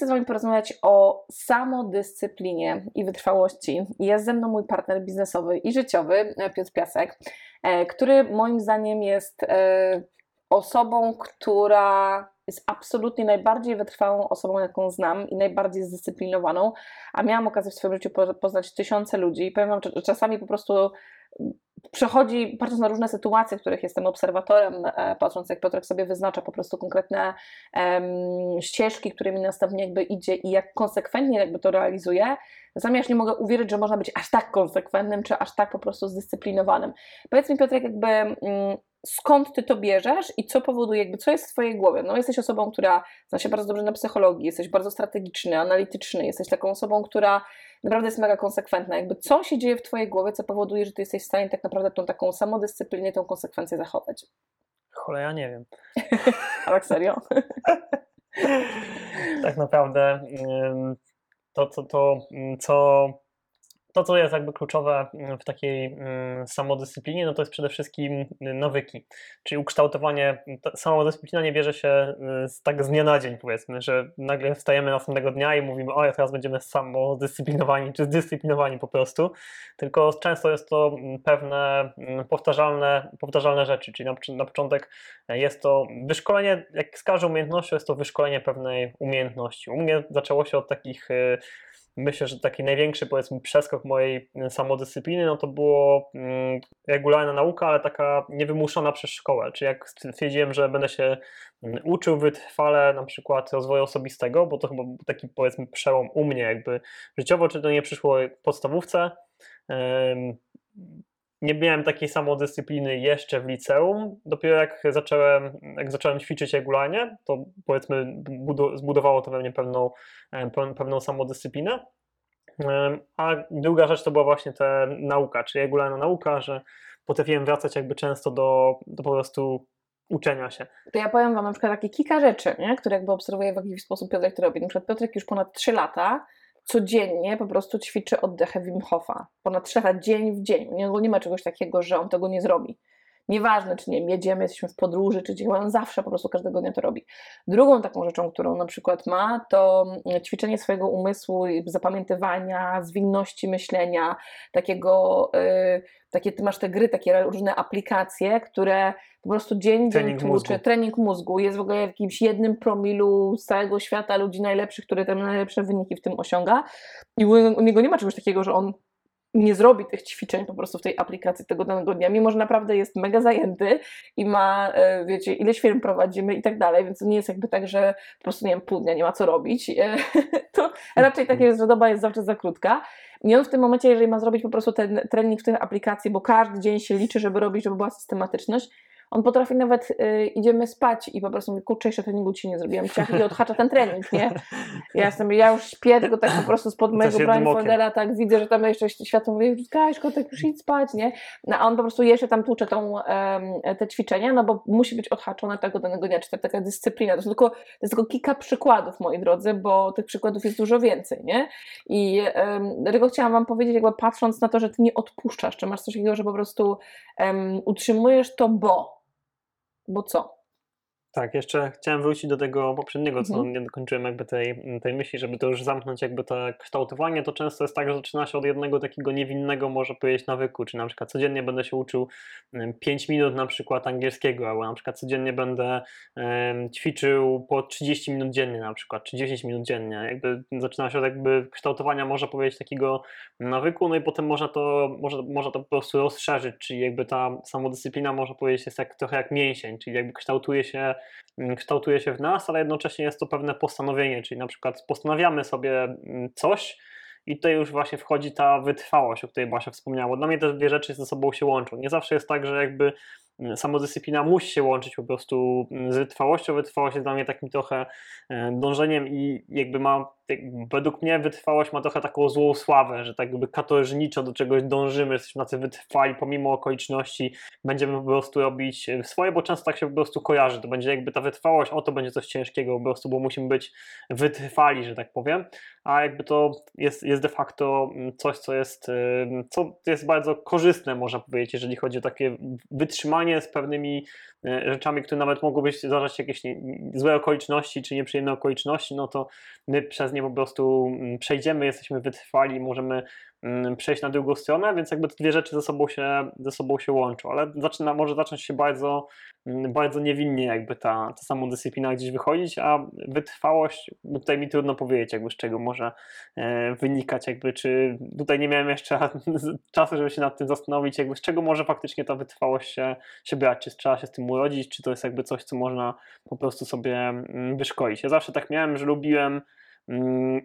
Chcę z Wami porozmawiać o samodyscyplinie i wytrwałości. Jest ze mną mój partner biznesowy i życiowy, Piotr Piasek, e, który moim zdaniem jest e, osobą, która jest absolutnie najbardziej wytrwałą osobą, jaką znam i najbardziej zdyscyplinowaną, a miałam okazję w swoim życiu poznać tysiące ludzi powiem Wam, czasami po prostu przechodzi, patrząc na różne sytuacje, w których jestem obserwatorem, e, patrząc jak Piotrek sobie wyznacza po prostu konkretne um, ścieżki, którymi następnie jakby idzie i jak konsekwentnie jakby to realizuje, aż nie mogę uwierzyć, że można być aż tak konsekwentnym, czy aż tak po prostu zdyscyplinowanym. Powiedz mi Piotrek, jakby um, skąd ty to bierzesz i co powoduje, jakby co jest w twojej głowie. No jesteś osobą, która zna się bardzo dobrze na psychologii, jesteś bardzo strategiczny, analityczny, jesteś taką osobą, która naprawdę jest mega konsekwentna. Jakby co się dzieje w twojej głowie, co powoduje, że ty jesteś w stanie tak naprawdę tą taką samodyscyplinę, tą konsekwencję zachować? Cholera, ja nie wiem. A tak serio? tak naprawdę to, to, to, co to, co jest jakby kluczowe mm, w takiej mm, samodyscyplinie, no to jest przede wszystkim y, nawyki, czyli ukształtowanie. Samodyscyplina nie bierze się y, tak z dnia na dzień, powiedzmy, że nagle wstajemy następnego dnia i mówimy, o, teraz będziemy samodyscyplinowani, czy zdyscyplinowani po prostu, tylko często jest to mm, pewne powtarzalne, powtarzalne rzeczy, czyli na, na początek jest to wyszkolenie, jak z każdą umiejętnością, jest to wyszkolenie pewnej umiejętności. U mnie zaczęło się od takich y, myślę, że taki największy powiedzmy przeskok mojej mm, samodyscypliny, no to było mm, regularna nauka, ale taka niewymuszona przez szkołę. Czyli jak stwierdziłem, że będę się mm, uczył wytrwale na przykład rozwoju osobistego, bo to chyba był taki powiedzmy przełom u mnie jakby życiowo, czy to nie przyszło w podstawówce. Nie miałem takiej samodyscypliny jeszcze w liceum. Dopiero jak zacząłem, jak zacząłem ćwiczyć regularnie, to powiedzmy zbudowało to we mnie pewną, pewną samodyscyplinę. A druga rzecz to była właśnie ta nauka, czyli regularna nauka, że potrafiłem wracać jakby często do, do po prostu uczenia się. To ja powiem Wam na przykład takie kilka rzeczy, nie? które jakby obserwuję w jakiś sposób Piotrek to robi. Na przykład Piotrek już ponad 3 lata codziennie po prostu ćwiczy oddechę Wim Hofa. Ponad 3 lata, dzień w dzień. Nie, nie ma czegoś takiego, że on tego nie zrobi. Nieważne, czy nie jedziemy, jesteśmy w podróży, czy gdzieś, on zawsze po prostu każdego dnia to robi. Drugą taką rzeczą, którą na przykład ma, to mm, ćwiczenie swojego umysłu, zapamiętywania, zwinności myślenia, takiego, yy, takie, ty masz te gry, takie różne aplikacje, które po prostu dzień dzień tłuczy, trening mózgu, jest w ogóle jakimś jednym promilu z całego świata ludzi najlepszych, który tam najlepsze wyniki w tym osiąga. I u niego nie ma czegoś takiego, że on nie zrobi tych ćwiczeń po prostu w tej aplikacji tego danego dnia, mimo że naprawdę jest mega zajęty i ma, e, wiecie, ileś firm prowadzimy i tak dalej, więc to nie jest jakby tak, że po prostu, nie wiem, pół dnia nie ma co robić, e, to raczej takie jest, że doba jest zawsze za krótka. I on w tym momencie, jeżeli ma zrobić po prostu ten trening w tej aplikacji, bo każdy dzień się liczy, żeby robić, żeby była systematyczność, on potrafi nawet, y, idziemy spać i po prostu mówi, kurczę, jeszcze treningu ci nie zrobiłem, ciach i odhacza ten trening, nie? Ja jestem, ja już śpię, tylko tak po prostu spod mojego blindfoldera, tak widzę, że tam jeszcze światło mówi, Kaśko, tak już idź spać, nie? No, a on po prostu jeszcze tam tłucze tą, um, te ćwiczenia, no bo musi być odhaczone tego danego dnia, czy taka dyscyplina. To, tylko, to jest tylko kilka przykładów, moi drodzy, bo tych przykładów jest dużo więcej, nie? I um, dlatego chciałam wam powiedzieć, jakby patrząc na to, że ty nie odpuszczasz, czy masz coś takiego, że po prostu um, utrzymujesz to, bo bo co? Tak, jeszcze chciałem wrócić do tego poprzedniego, co mhm. nie dokończyłem jakby tej, tej myśli, żeby to już zamknąć jakby to kształtowanie, to często jest tak, że zaczyna się od jednego takiego niewinnego, może powiedzieć, nawyku, czy na przykład codziennie będę się uczył 5 minut na przykład angielskiego, albo na przykład codziennie będę ćwiczył po 30 minut dziennie na przykład, czy 10 minut dziennie. Jakby zaczyna się od jakby kształtowania, można powiedzieć, takiego nawyku, no i potem można to, może, można to po prostu rozszerzyć, czyli jakby ta samodyscyplina, można powiedzieć, jest jak, trochę jak mięsień, czyli jakby kształtuje się Mm, kształtuje się w nas, ale jednocześnie jest to pewne postanowienie, czyli na przykład postanawiamy sobie mm, coś i tutaj już właśnie wchodzi ta wytrwałość, o której Basia wspomniała. Dla mnie te dwie rzeczy ze sobą się łączą. Nie zawsze jest tak, że jakby mm, samodyscyplina musi się łączyć po prostu mm, z wytrwałością. Wytrwałość jest dla mnie takim trochę e, dążeniem i jakby ma, według mnie wytrwałość ma trochę taką złą sławę, że tak jakby katorżniczo do czegoś dążymy, jesteśmy tacy wytrwali pomimo okoliczności, będziemy po prostu robić swoje, bo często tak się po prostu kojarzy, to będzie jakby ta wytrwałość, o to będzie coś ciężkiego po prostu, bo musimy być wytrwali, że tak powiem, a jakby to jest, jest de facto mm, coś, co jest, co jest bardzo korzystne, można powiedzieć, jeżeli chodzi o takie wytrzymanie z pewnymi e, rzeczami, które nawet mogą być zdarzać jakieś złe okoliczności czy nieprzyjemne okoliczności, no to my przez nie po prostu mm, przejdziemy, jesteśmy wytrwali, możemy przejść na drugą stronę, więc jakby te dwie rzeczy ze sobą się, ze sobą się łączą, ale zaczyna, może zacząć się bardzo, mm, bardzo niewinnie jakby ta, ta samodyscyplina gdzieś wychodzić, a wytrwałość, tutaj mi trudno powiedzieć jakby z czego może e, wynikać, jakby czy tutaj nie miałem jeszcze czasu, żeby się nad tym zastanowić, jakby z czego może faktycznie ta wytrwałość się, się brać, czy trzeba się z tym urodzić, czy to jest jakby coś, co można po prostu sobie wyszkolić. Ja zawsze tak miałem, że lubiłem Mm,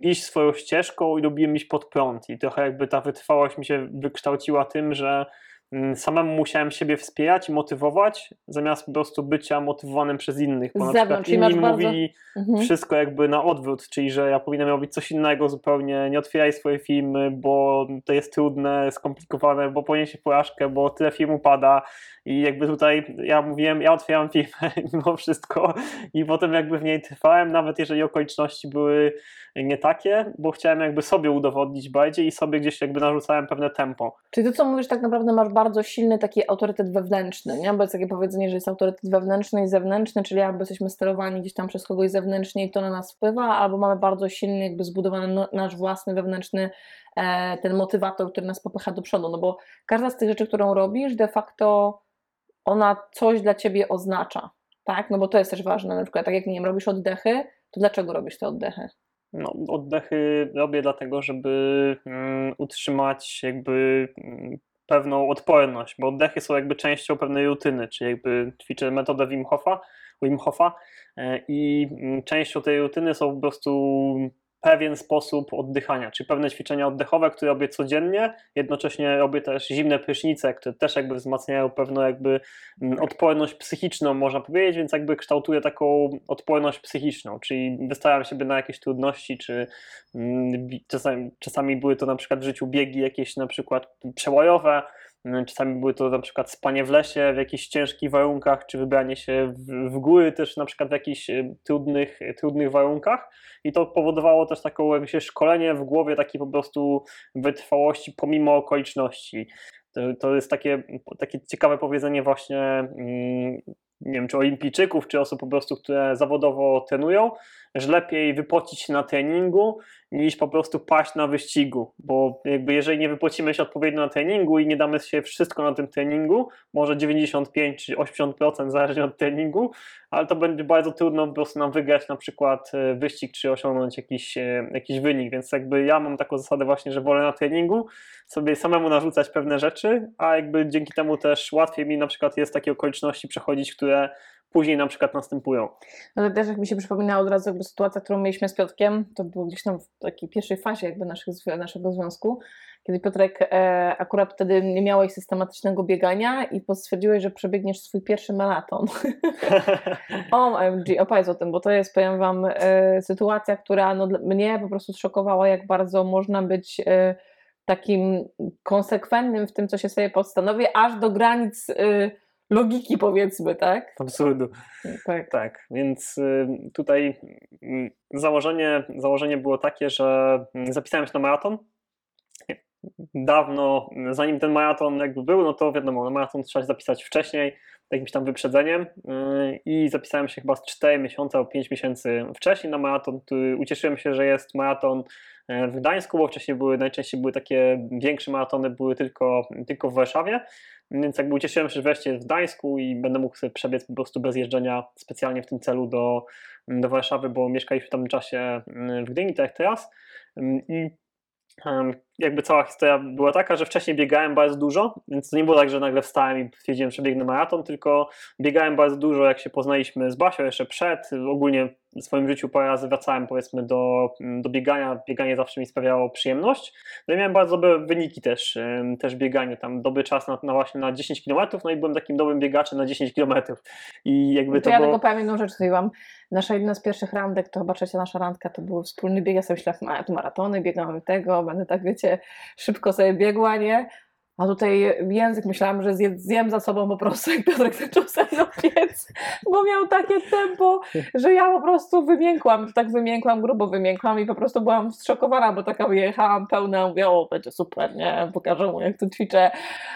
iść swoją ścieżką i lubiłem iść pod prąd. I trochę jakby ta wytrwałość mi się wykształciła tym, że Mm, samemu musiałem siebie wspierać i motywować, zamiast po prostu bycia motywowanym przez innych. Bo Z na zewnątrz, przykład inni bardzo... mówili mhm. wszystko jakby na odwrót, czyli że ja powinienem robić coś innego zupełnie, nie otwieraj swojej firmy, bo to jest trudne, skomplikowane, bo poniesie porażkę, bo tyle firm upada i jakby tutaj ja mówiłem, ja otwieram firmę mimo wszystko i potem jakby w niej trwałem, nawet jeżeli okoliczności były nie takie, bo chciałem jakby sobie udowodnić bardziej i sobie gdzieś jakby narzucałem pewne tempo. Czyli to, co mówisz, tak naprawdę masz bardzo silny taki autorytet wewnętrzny, nie? Bo jest takie powiedzenie, że jest autorytet wewnętrzny i zewnętrzny, czyli albo jesteśmy sterowani gdzieś tam przez kogoś zewnętrznie i to na nas wpływa, albo mamy bardzo silny jakby zbudowany no, nasz własny wewnętrzny e, ten motywator, który nas popycha do przodu, no bo każda z tych rzeczy, którą robisz, de facto ona coś dla ciebie oznacza, tak? No bo to jest też ważne, na przykład tak jak, nie wiem, robisz oddechy, to dlaczego robisz te oddechy? No, oddechy robię dlatego, żeby mm, utrzymać jakby mm, pewną odporność, bo oddechy są jakby częścią pewnej rutyny, czyli jakby ćwiczę metodę Wim Hofa, Wim Hofa e, i mm, częścią tej rutyny są po prostu pewien sposób oddychania, czyli pewne ćwiczenia oddechowe, które robię codziennie, jednocześnie robię też zimne prysznice, które też jakby wzmacniają pewną jakby mm, odporność psychiczną, można powiedzieć, więc jakby kształtuję taką odporność psychiczną, czyli wystawiam siebie na jakieś trudności, czy mm, czasami, czasami były to na przykład w życiu biegi jakieś na przykład przełajowe, Czasami były to na przykład spanie w lesie w jakichś ciężkich warunkach, czy wybranie się w, w góry też na przykład w jakichś e, trudnych, trudnych warunkach i to powodowało też taką jakieś szkolenie w głowie takiej po prostu wytrwałości pomimo okoliczności. To, to jest takie, takie ciekawe powiedzenie właśnie mm, nie wiem, czy olimpijczyków, czy osób po prostu, które zawodowo trenują, że lepiej wypocić się na treningu niż po prostu paść na wyścigu, bo jakby jeżeli nie wypłacimy się odpowiednio na treningu i nie damy się wszystko na tym treningu, może 95 czy 80% zależnie od treningu, ale to będzie bardzo trudno po prostu nam wygrać na przykład e, wyścig czy osiągnąć jakiś, e, jakiś wynik, więc jakby ja mam taką zasadę właśnie, że wolę na treningu sobie samemu narzucać pewne rzeczy, a jakby dzięki temu też łatwiej mi na przykład jest takie okoliczności przechodzić, które później na przykład następują. No to też jak mi się przypomina od razu jakby sytuacja, którą mieliśmy z Piotkiem, to było gdzieś tam w takiej pierwszej fazie jakby naszych, naszego związku, kiedy Piotrek e, akurat wtedy nie miałeś systematycznego biegania i stwierdziłeś, że przebiegniesz swój pierwszy maraton. OMG, opowiedz o tym, bo to jest, powiem Wam, e, sytuacja, która no, mnie po prostu szokowała, jak bardzo można być e, takim konsekwentnym w tym, co się sobie postanowi, aż do granic e, logiki, powiedzmy, tak? Absurdu. Tak. tak, więc y, tutaj mm, założenie, założenie było takie, że mm, zapisałem się na maraton. Dawno, zanim ten maraton jakby był, no to wiadomo, na maraton trzeba się zapisać wcześniej, jakimś tam wyprzedzeniem y, i zapisałem się chyba z 4 miesiące albo 5 miesięcy wcześniej na maraton. Ucieszyłem się, że jest maraton e, w Gdańsku, bo wcześniej były, najczęściej były takie większe maratony, były tylko, tylko w Warszawie. Więc jakby ucieszyłem się, że wreszcie jest w Gdańsku i będę mógł sobie przebiec po prostu bez jeżdżenia specjalnie w tym celu do, do Warszawy, bo mieszkaliśmy w tym czasie mm, w Gdyni, tak jak teraz. Mm, I jakby cała historia była taka, że wcześniej biegałem bardzo dużo, więc to nie było tak, że nagle wstałem i stwierdziłem, że biegnę maraton, tylko biegałem bardzo dużo, jak się poznaliśmy z Basią jeszcze przed, ogólnie w swoim życiu parę razy wracałem powiedzmy do, do biegania, bieganie zawsze mi sprawiało przyjemność, no i miałem bardzo dobre wyniki też, też biegania, tam dobry czas na, na właśnie na 10 km, no i byłem takim dobrym biegaczem na 10 km i jakby to, to ja było... tylko powiem jedną rzecz, mówiłam, nasza jedna z pierwszych randek, to chyba trzecia nasza randka, to był wspólny bieg, ja sobie myślałam, tu maratony, biegamy tego, będę tak, wiecie, szybko sobie biegła, nie? A tutaj język myślałam, że zjem za sobą po prostu, jak Piotrek zaczął mną piec, bo miał takie tempo, że ja po prostu wymiękłam, tak wymiękłam, grubo wymiękłam i po prostu byłam zszokowana, bo taka wyjechałam pełna, mówię, o, będzie super, nie, pokażę mu, jak tu ćwiczę,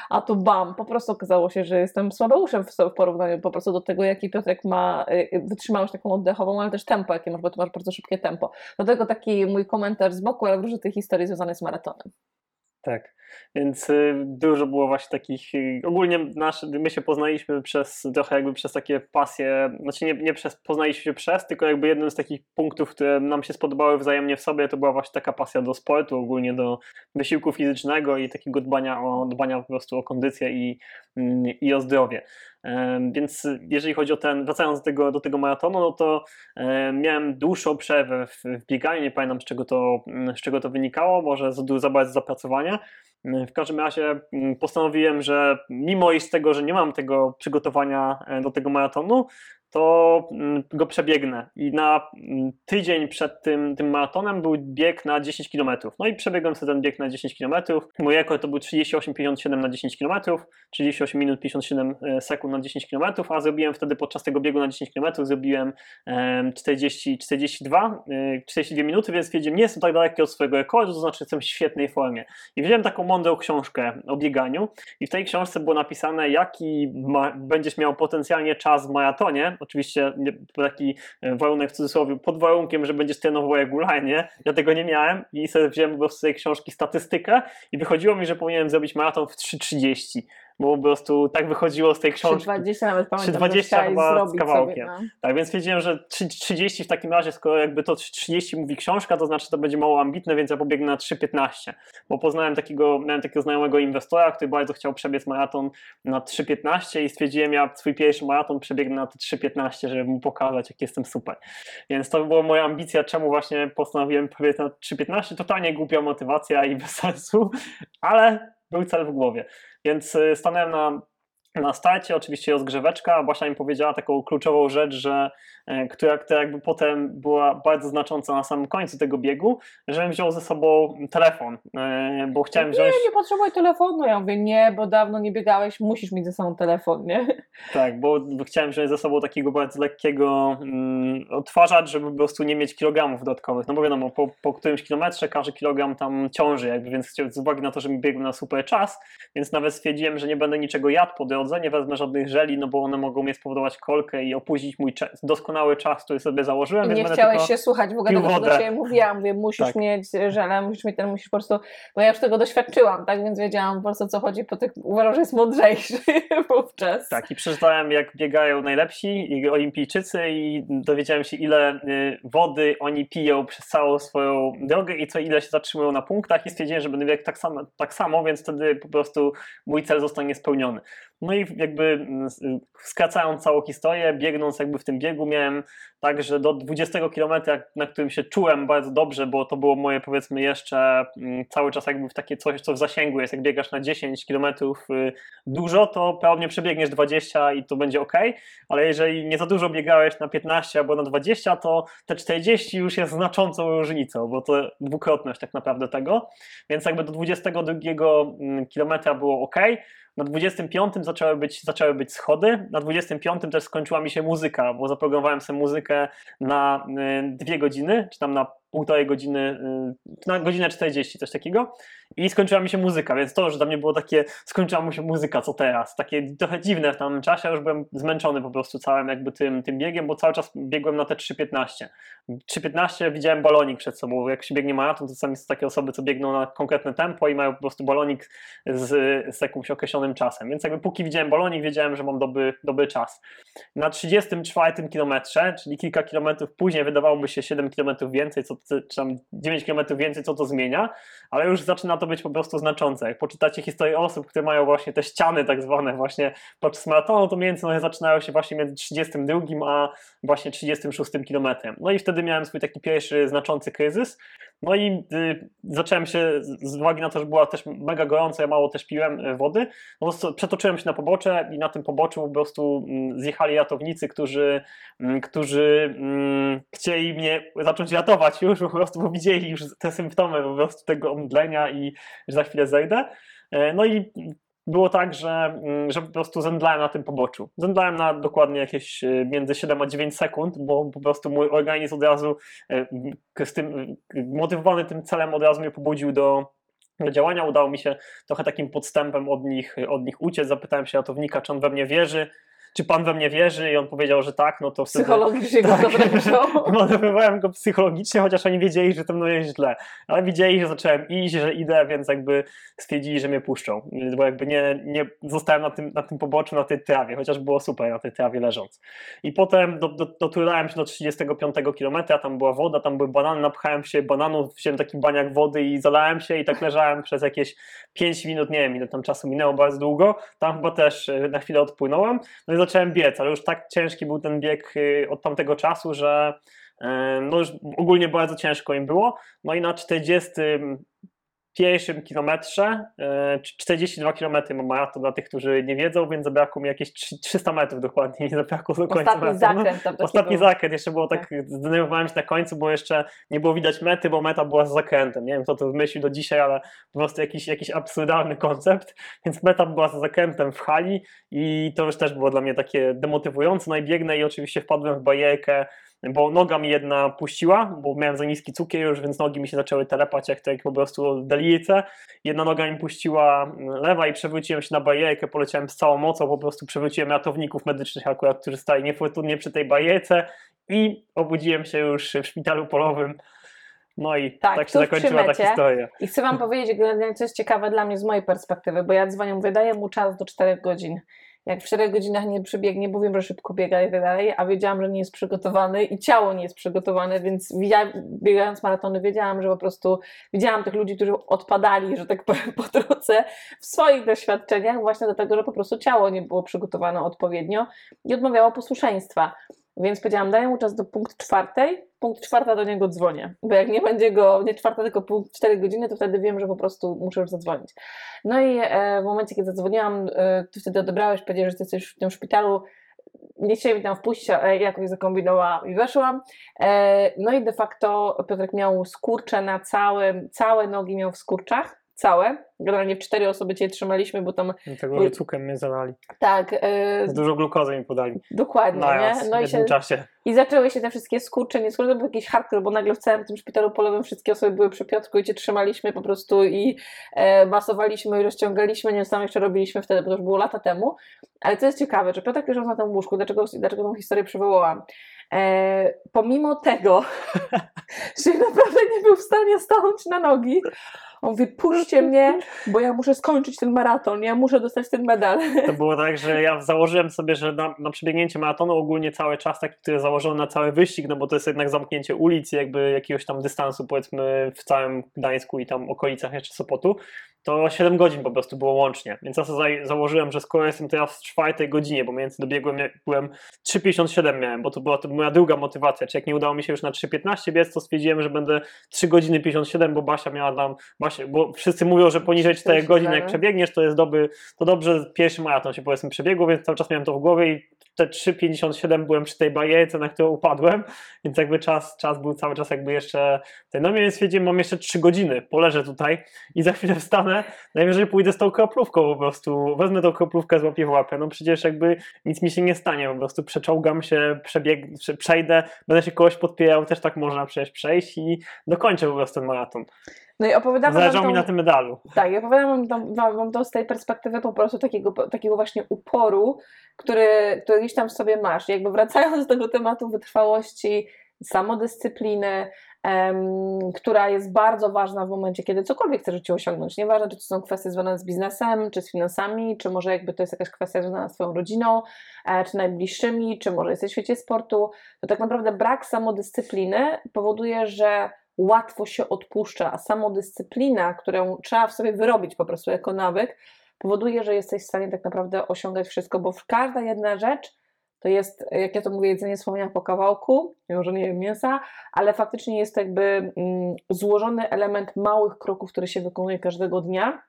a tu bam, po prostu okazało się, że jestem słabeuszem w porównaniu po prostu do tego, jaki Piotrek ma y, y, wytrzymałość taką oddechową, ale też tempo, jakie masz, bo ty masz bardzo szybkie tempo. Dlatego taki mój komentarz z boku, ale w różnych tych historii związane z maratonem. Tak. Więc y, dużo było właśnie takich, y, ogólnie nasz, my się poznaliśmy przez trochę jakby przez takie pasje, znaczy nie, nie przez, poznaliśmy się przez, tylko jakby jednym z takich punktów, które nam się spodobały wzajemnie w sobie, to była właśnie taka pasja do sportu, ogólnie do wysiłku fizycznego i takiego dbania o, dbania po prostu o kondycję i, mm, i o zdrowie. Więc jeżeli chodzi o ten, wracając do tego, do tego maratonu, no to miałem dłuższą przerwę w, bieganiu, nie pamiętam z czego to, z czego to wynikało, może za, za bardzo zapracowania, w każdym razie mm, postanowiłem, że mimo iż tego, że nie mam tego przygotowania e, do tego maratonu, to mm, go przebiegnę. I na mm, tydzień przed tym, tym maratonem był bieg na 10 km. No i przebiegłem sobie ten bieg na 10 km. Mój rekord to był 38,57 na 10 km, 38 minut 57 e, sekund na 10 km, a zrobiłem wtedy podczas tego biegu na 10 km zrobiłem 40, 42, 42 minuty, więc wiedziałem, nie jestem tak daleki od swojego rekordu, to znaczy jestem w świetnej formie. I wziąłem taką mądrą książkę o bieganiu i w tej książce było napisane, jaki ma, będziesz miał potencjalnie czas w maratonie, oczywiście taki e, warunek w cudzysłowie, pod warunkiem, że będziesz trenował regularnie. Ja tego nie miałem i sobie wziąłem z tej książki statystykę i wychodziło mi, że powinienem zrobić maraton w 3.30 bo po prostu tak wychodziło z tej książki. 3,20 nawet pamiętam, 3,20 chyba z kawałkiem. Sobie, no. Tak, więc stwierdziłem, że 30 w takim razie, skoro jakby to 30 mówi książka, to znaczy to będzie mało ambitne, więc ja pobiegnę na 3,15, bo poznałem takiego, miałem takiego znajomego inwestora, który bardzo chciał przebiec maraton na 3,15 i stwierdziłem, ja swój pierwszy maraton przebiegnę na te 3,15, żeby mu pokazać, jak jestem super. Więc to była moja ambicja, czemu właśnie postanowiłem pobiec na 3,15, totalnie głupia motywacja i bez sensu, ale był cel w głowie. Więc y, stanąłem na, na starcie, oczywiście rozgrzeweczka. Basia mi powiedziała taką kluczową rzecz, że E, która, która jakby potem była bardzo znacząca na samym końcu tego biegu, żebym wziął ze sobą telefon, e, bo chciałem wziąć... Nie, nie potrzebuję telefonu. Ja mówię, nie, bo dawno nie biegałeś, musisz mieć ze sobą telefon, nie? Tak, bo, bo chciałem wziąć ze sobą takiego bardzo lekkiego mm, odtwarzacz, żeby po prostu nie mieć kilogramów dodatkowych, no bo wiadomo, po, po którymś kilometrze każdy kilogram tam ciąży jakby, więc z uwagi na to, że mi biegł na super czas, więc nawet stwierdziłem, że nie będę niczego jadł po drodze, nie wezmę żadnych żeli, no bo one mogą mnie spowodować kolkę i opóźnić mój czas, doskonały czas, który sobie założyłem. I nie chciałeś się słuchać, w ogóle tego, co do Ciebie mówiłam. Mówię, musisz tak. mieć żelę, musisz mieć ten, musisz po prostu, bo ja już tego doświadczyłam, tak, więc wiedziałam po prostu, o co chodzi, po tych, uważam, że jest mądrzejszy wówczas. Tak, i przeczytałem, jak biegają najlepsi olimpijczycy i dowiedziałem się, ile y, wody oni piją przez całą swoją drogę i co ile się zatrzymują na punktach i stwierdziłem, że będę biegł tak samo, tak samo, więc wtedy po prostu mój cel zostanie spełniony. No i jakby mm, skracając całą historię, biegnąc jakby w tym biegu miałem tak, że do 20 km, na którym się czułem bardzo dobrze, bo to było moje powiedzmy jeszcze mm, cały czas jakby w takie coś, co w zasięgu jest, jak biegasz na 10 km y, dużo, to prawnie przebiegniesz 20 i to będzie ok, ale jeżeli nie za dużo biegałeś na 15 albo na 20, to te 40 już jest znaczącą różnicą, bo to dwukrotność tak naprawdę tego, więc jakby do 22 mm, km było ok, na 25 zaczęły być, zaczęły być schody. Na 25 też skończyła mi się muzyka, bo zaprogramowałem sobie muzykę na y, dwie godziny, czy tam na półtorej godziny, y, na godzinę 40, coś takiego. I skończyła mi się muzyka, więc to już dla mnie było takie, skończyła mi się muzyka, co teraz? Takie trochę dziwne w tamtym czasie, ja już byłem zmęczony po prostu całym jakby tym, tym biegiem, bo cały czas biegłem na te 3.15. 3.15 widziałem balonik przed sobą, jak się biegnie maraton, to sami są takie osoby, co biegną na konkretne tempo i mają po prostu balonik z, z jakimś określonym czasem, więc jakby póki widziałem balonik, wiedziałem, że mam dobry, dobry czas. Na 34 kilometrze, czyli kilka kilometrów później wydawałoby się 7 kilometrów więcej, co czy tam 9 km więcej, co to zmienia, ale już zaczyna to być po prostu znaczące. Jak poczytacie historię osób, które mają właśnie te ściany tak zwane właśnie podczas maratonu, to mniej więcej zaczynają się właśnie między 32 a właśnie 36 kilometrem. No i wtedy miałem swój taki pierwszy znaczący kryzys. No i y, zacząłem się, z uwagi na to, że była też mega gorąco, ja mało też piłem y, wody, no to przetoczyłem się na pobocze i na tym poboczu po prostu mm, zjechali ratownicy, którzy, mm, którzy mm, chcieli mnie zacząć ratować już po prostu, bo widzieli już te symptomy po prostu tego omdlenia i że za chwilę zejdę. E, no i było tak, że, mm, że po prostu zemdlałem na tym poboczu. Zemdlałem na dokładnie jakieś e, między 7 a 9 sekund, bo po prostu mój organizm od razu e, z tym, motywowany tym celem od razu mnie pobudził do, działania. Udało mi się trochę takim podstępem od nich, od nich uciec. Zapytałem się ratownika, czy on we mnie wierzy czy pan we mnie wierzy? I on powiedział, że tak, no to wtedy... Psychologicznie tak, go dobrego. Manewrowałem go psychologicznie, chociaż oni wiedzieli, że to mną jest źle. Ale widzieli, że zacząłem iść, że idę, więc jakby stwierdzili, że mnie puszczą. Bo jakby nie, nie zostałem na tym, na tym poboczu, na tej trawie, chociaż było super na tej trawie leżąc. I potem do, do, doturałem się do 35 kilometra, tam była woda, tam były banany, napchałem się bananów, wziąłem taki baniak wody i zalałem się i tak leżałem przez jakieś 5 minut, nie wiem ile tam czasu minęło, bardzo długo. Tam chyba też e, na chwilę odpłynąłem. No i zacząłem biec, ale już tak ciężki był ten bieg y, od tamtego czasu, że y, no już ogólnie bardzo ciężko im było. No i na 40 pierwszym kilometrze, 42 km ma maraton dla tych, którzy nie wiedzą, więc zabrakło mi jakieś 300 metrów dokładnie, nie zabrakło do końca Ostatni zakręt. Tam Ostatni był. zakręt, jeszcze było tak, tak, zdenerwowałem się na końcu, bo jeszcze nie było widać mety, bo meta była z zakrętem, nie wiem kto to wymyślił do dzisiaj, ale po prostu jakiś, jakiś absurdalny koncept, więc meta była z zakrętem w hali i to już też było dla mnie takie demotywujące, no i oczywiście wpadłem w barierkę, bo noga mi jedna puściła, bo miałem za niski cukier już, więc nogi mi się zaczęły telepać jak, jak po prostu delice. Jedna noga mi puściła mm, lewa i przewróciłem się na barierkę, poleciałem z całą mocą, po prostu przewróciłem ratowników medycznych akurat, którzy stali niefortunnie przy tej barierce i obudziłem się już w szpitalu polowym. No i tak, tak się zakończyła ta historia. I chcę Wam powiedzieć, co jest ciekawe dla mnie z mojej perspektywy, bo ja dzwonię, mówię, daję mu czas do 4 godzin jak w 4 godzinach nie przebiegnie, bo wiem, że szybko biega i tak dalej, a wiedziałam, że nie jest przygotowany i ciało nie jest przygotowane, więc ja, biegając maratony wiedziałam, że po prostu widziałam tych ludzi, którzy odpadali, że tak powiem, po drodze w swoich doświadczeniach właśnie dlatego, że po prostu ciało nie było przygotowane odpowiednio i odmawiało posłuszeństwa. Więc powiedziałam, daję mu czas do punkt czwartej, punkt czwarta do niego dzwonię. Bo jak nie będzie go, nie czwarta, tylko punkt cztery godziny, to wtedy wiem, że po prostu muszę już zadzwonić. No i e, w momencie, kiedy zadzwoniłam, e, ty wtedy odebrałeś, powiedziałeś, że ty jesteś w tym szpitalu, nie chcieli mi tam wpuścić, ale jakoś zakombinowałam i weszłam. E, no i de facto Piotrek miał skurcze na całym, całe nogi miał w skurczach całe. Generalnie w cztery osoby cię trzymaliśmy, bo tam. Tego, że cukrem mnie zalali. Tak. Yy... Dużo glukozy mi podali. Dokładnie. nie? No i, się... czasie. I zaczęły się te wszystkie skurcze, nie skurcze, to był jakiś hardcore, bo nagle w całym tym szpitalu polowym wszystkie osoby były przy Piotrku i cię trzymaliśmy po prostu i e, masowaliśmy i rozciągaliśmy, nie wiem, sam jeszcze robiliśmy wtedy, bo to już było lata temu. Ale co jest ciekawe, że Piotr leżał na tym łóżku, dlaczego, dlaczego tą historię przywołałam? E, pomimo tego, że naprawdę nie był w stanie stanąć na nogi, on mówi, puśćcie mnie, bo ja muszę skończyć ten maraton, ja muszę dostać ten medal. To było tak, że ja założyłem sobie, że na, na przebiegnięcie maratonu ogólnie cały czas taki, który założyłem na cały wyścig, no bo to jest jednak zamknięcie ulic, jakby jakiegoś tam dystansu powiedzmy w całym Gdańsku i tam okolicach jeszcze Sopotu, to 7 godzin po prostu było łącznie. Więc ja sobie założyłem, że skoro jestem teraz w czwartej godzinie, bo między dobiegłem, byłem 3,57 miałem, bo to była to moja druga motywacja. Czy jak nie udało mi się już na 3,15 biec, to stwierdziłem, że będę 3 godziny 57, bo Basia miała tam, Basia, bo wszyscy mówią, że poniżej 4 godzin jak przebiegniesz, to jest dobry, to dobrze pierwszy maraton się powiedzmy przebiegło, więc cały czas miałem to w głowie i te 3,57 byłem przy tej barierce, na którą upadłem, więc jakby czas, czas był cały czas jakby jeszcze ten. No więc stwierdziłem, mam jeszcze 3 godziny, poleżę tutaj i za chwilę wstanę, najwyżej pójdę z tą kroplówką po prostu, wezmę tą kroplówkę, złapię w łapę, no przecież jakby nic mi się nie stanie, po prostu przeczołgam się, przebieg, przejdę, będę się kogoś podpierał, też tak można przecież przejść i dokończę po prostu ten maraton. No i opowiadam Zależało mi na tym medalu. Tak, i opowiadam wam, wam to z tej perspektywy po prostu takiego, takiego właśnie uporu, który, który gdzieś tam w sobie masz. I jakby wracając do tego tematu wytrwałości, samodyscypliny, um, która jest bardzo ważna w momencie, kiedy cokolwiek chcesz życie osiągnąć. Nieważne, czy to są kwestie związane z biznesem, czy z finansami, czy może jakby to jest jakaś kwestia związana z Twoją rodziną, e, czy najbliższymi, czy może jesteś w świecie sportu, to tak naprawdę brak samodyscypliny powoduje, że łatwo się odpuszcza, a samodyscyplina, którą trzeba w sobie wyrobić po prostu jako nawyk, powoduje, że jesteś w stanie tak naprawdę osiągać wszystko, bo każda jedna rzecz to jest, jak ja to mówię, jedzenie słonia po kawałku, mimo że nie jem mięsa, ale faktycznie jest jakby mm, złożony element małych kroków, które się wykonuje każdego dnia.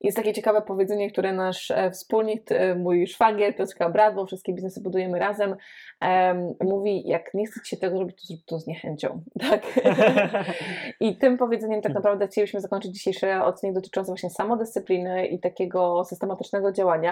Jest takie ciekawe powiedzenie, które nasz e, wspólnik, e, mój szwagier, Piotrka Brat, bo wszystkie biznesy budujemy razem, em, mówi, jak nie chcecie się tego robić, to zrób to z niechęcią. Tak? I tym powiedzeniem tak naprawdę chcielibyśmy zakończyć dzisiejszy odcinek dotyczący właśnie samodyscypliny i takiego systematycznego działania.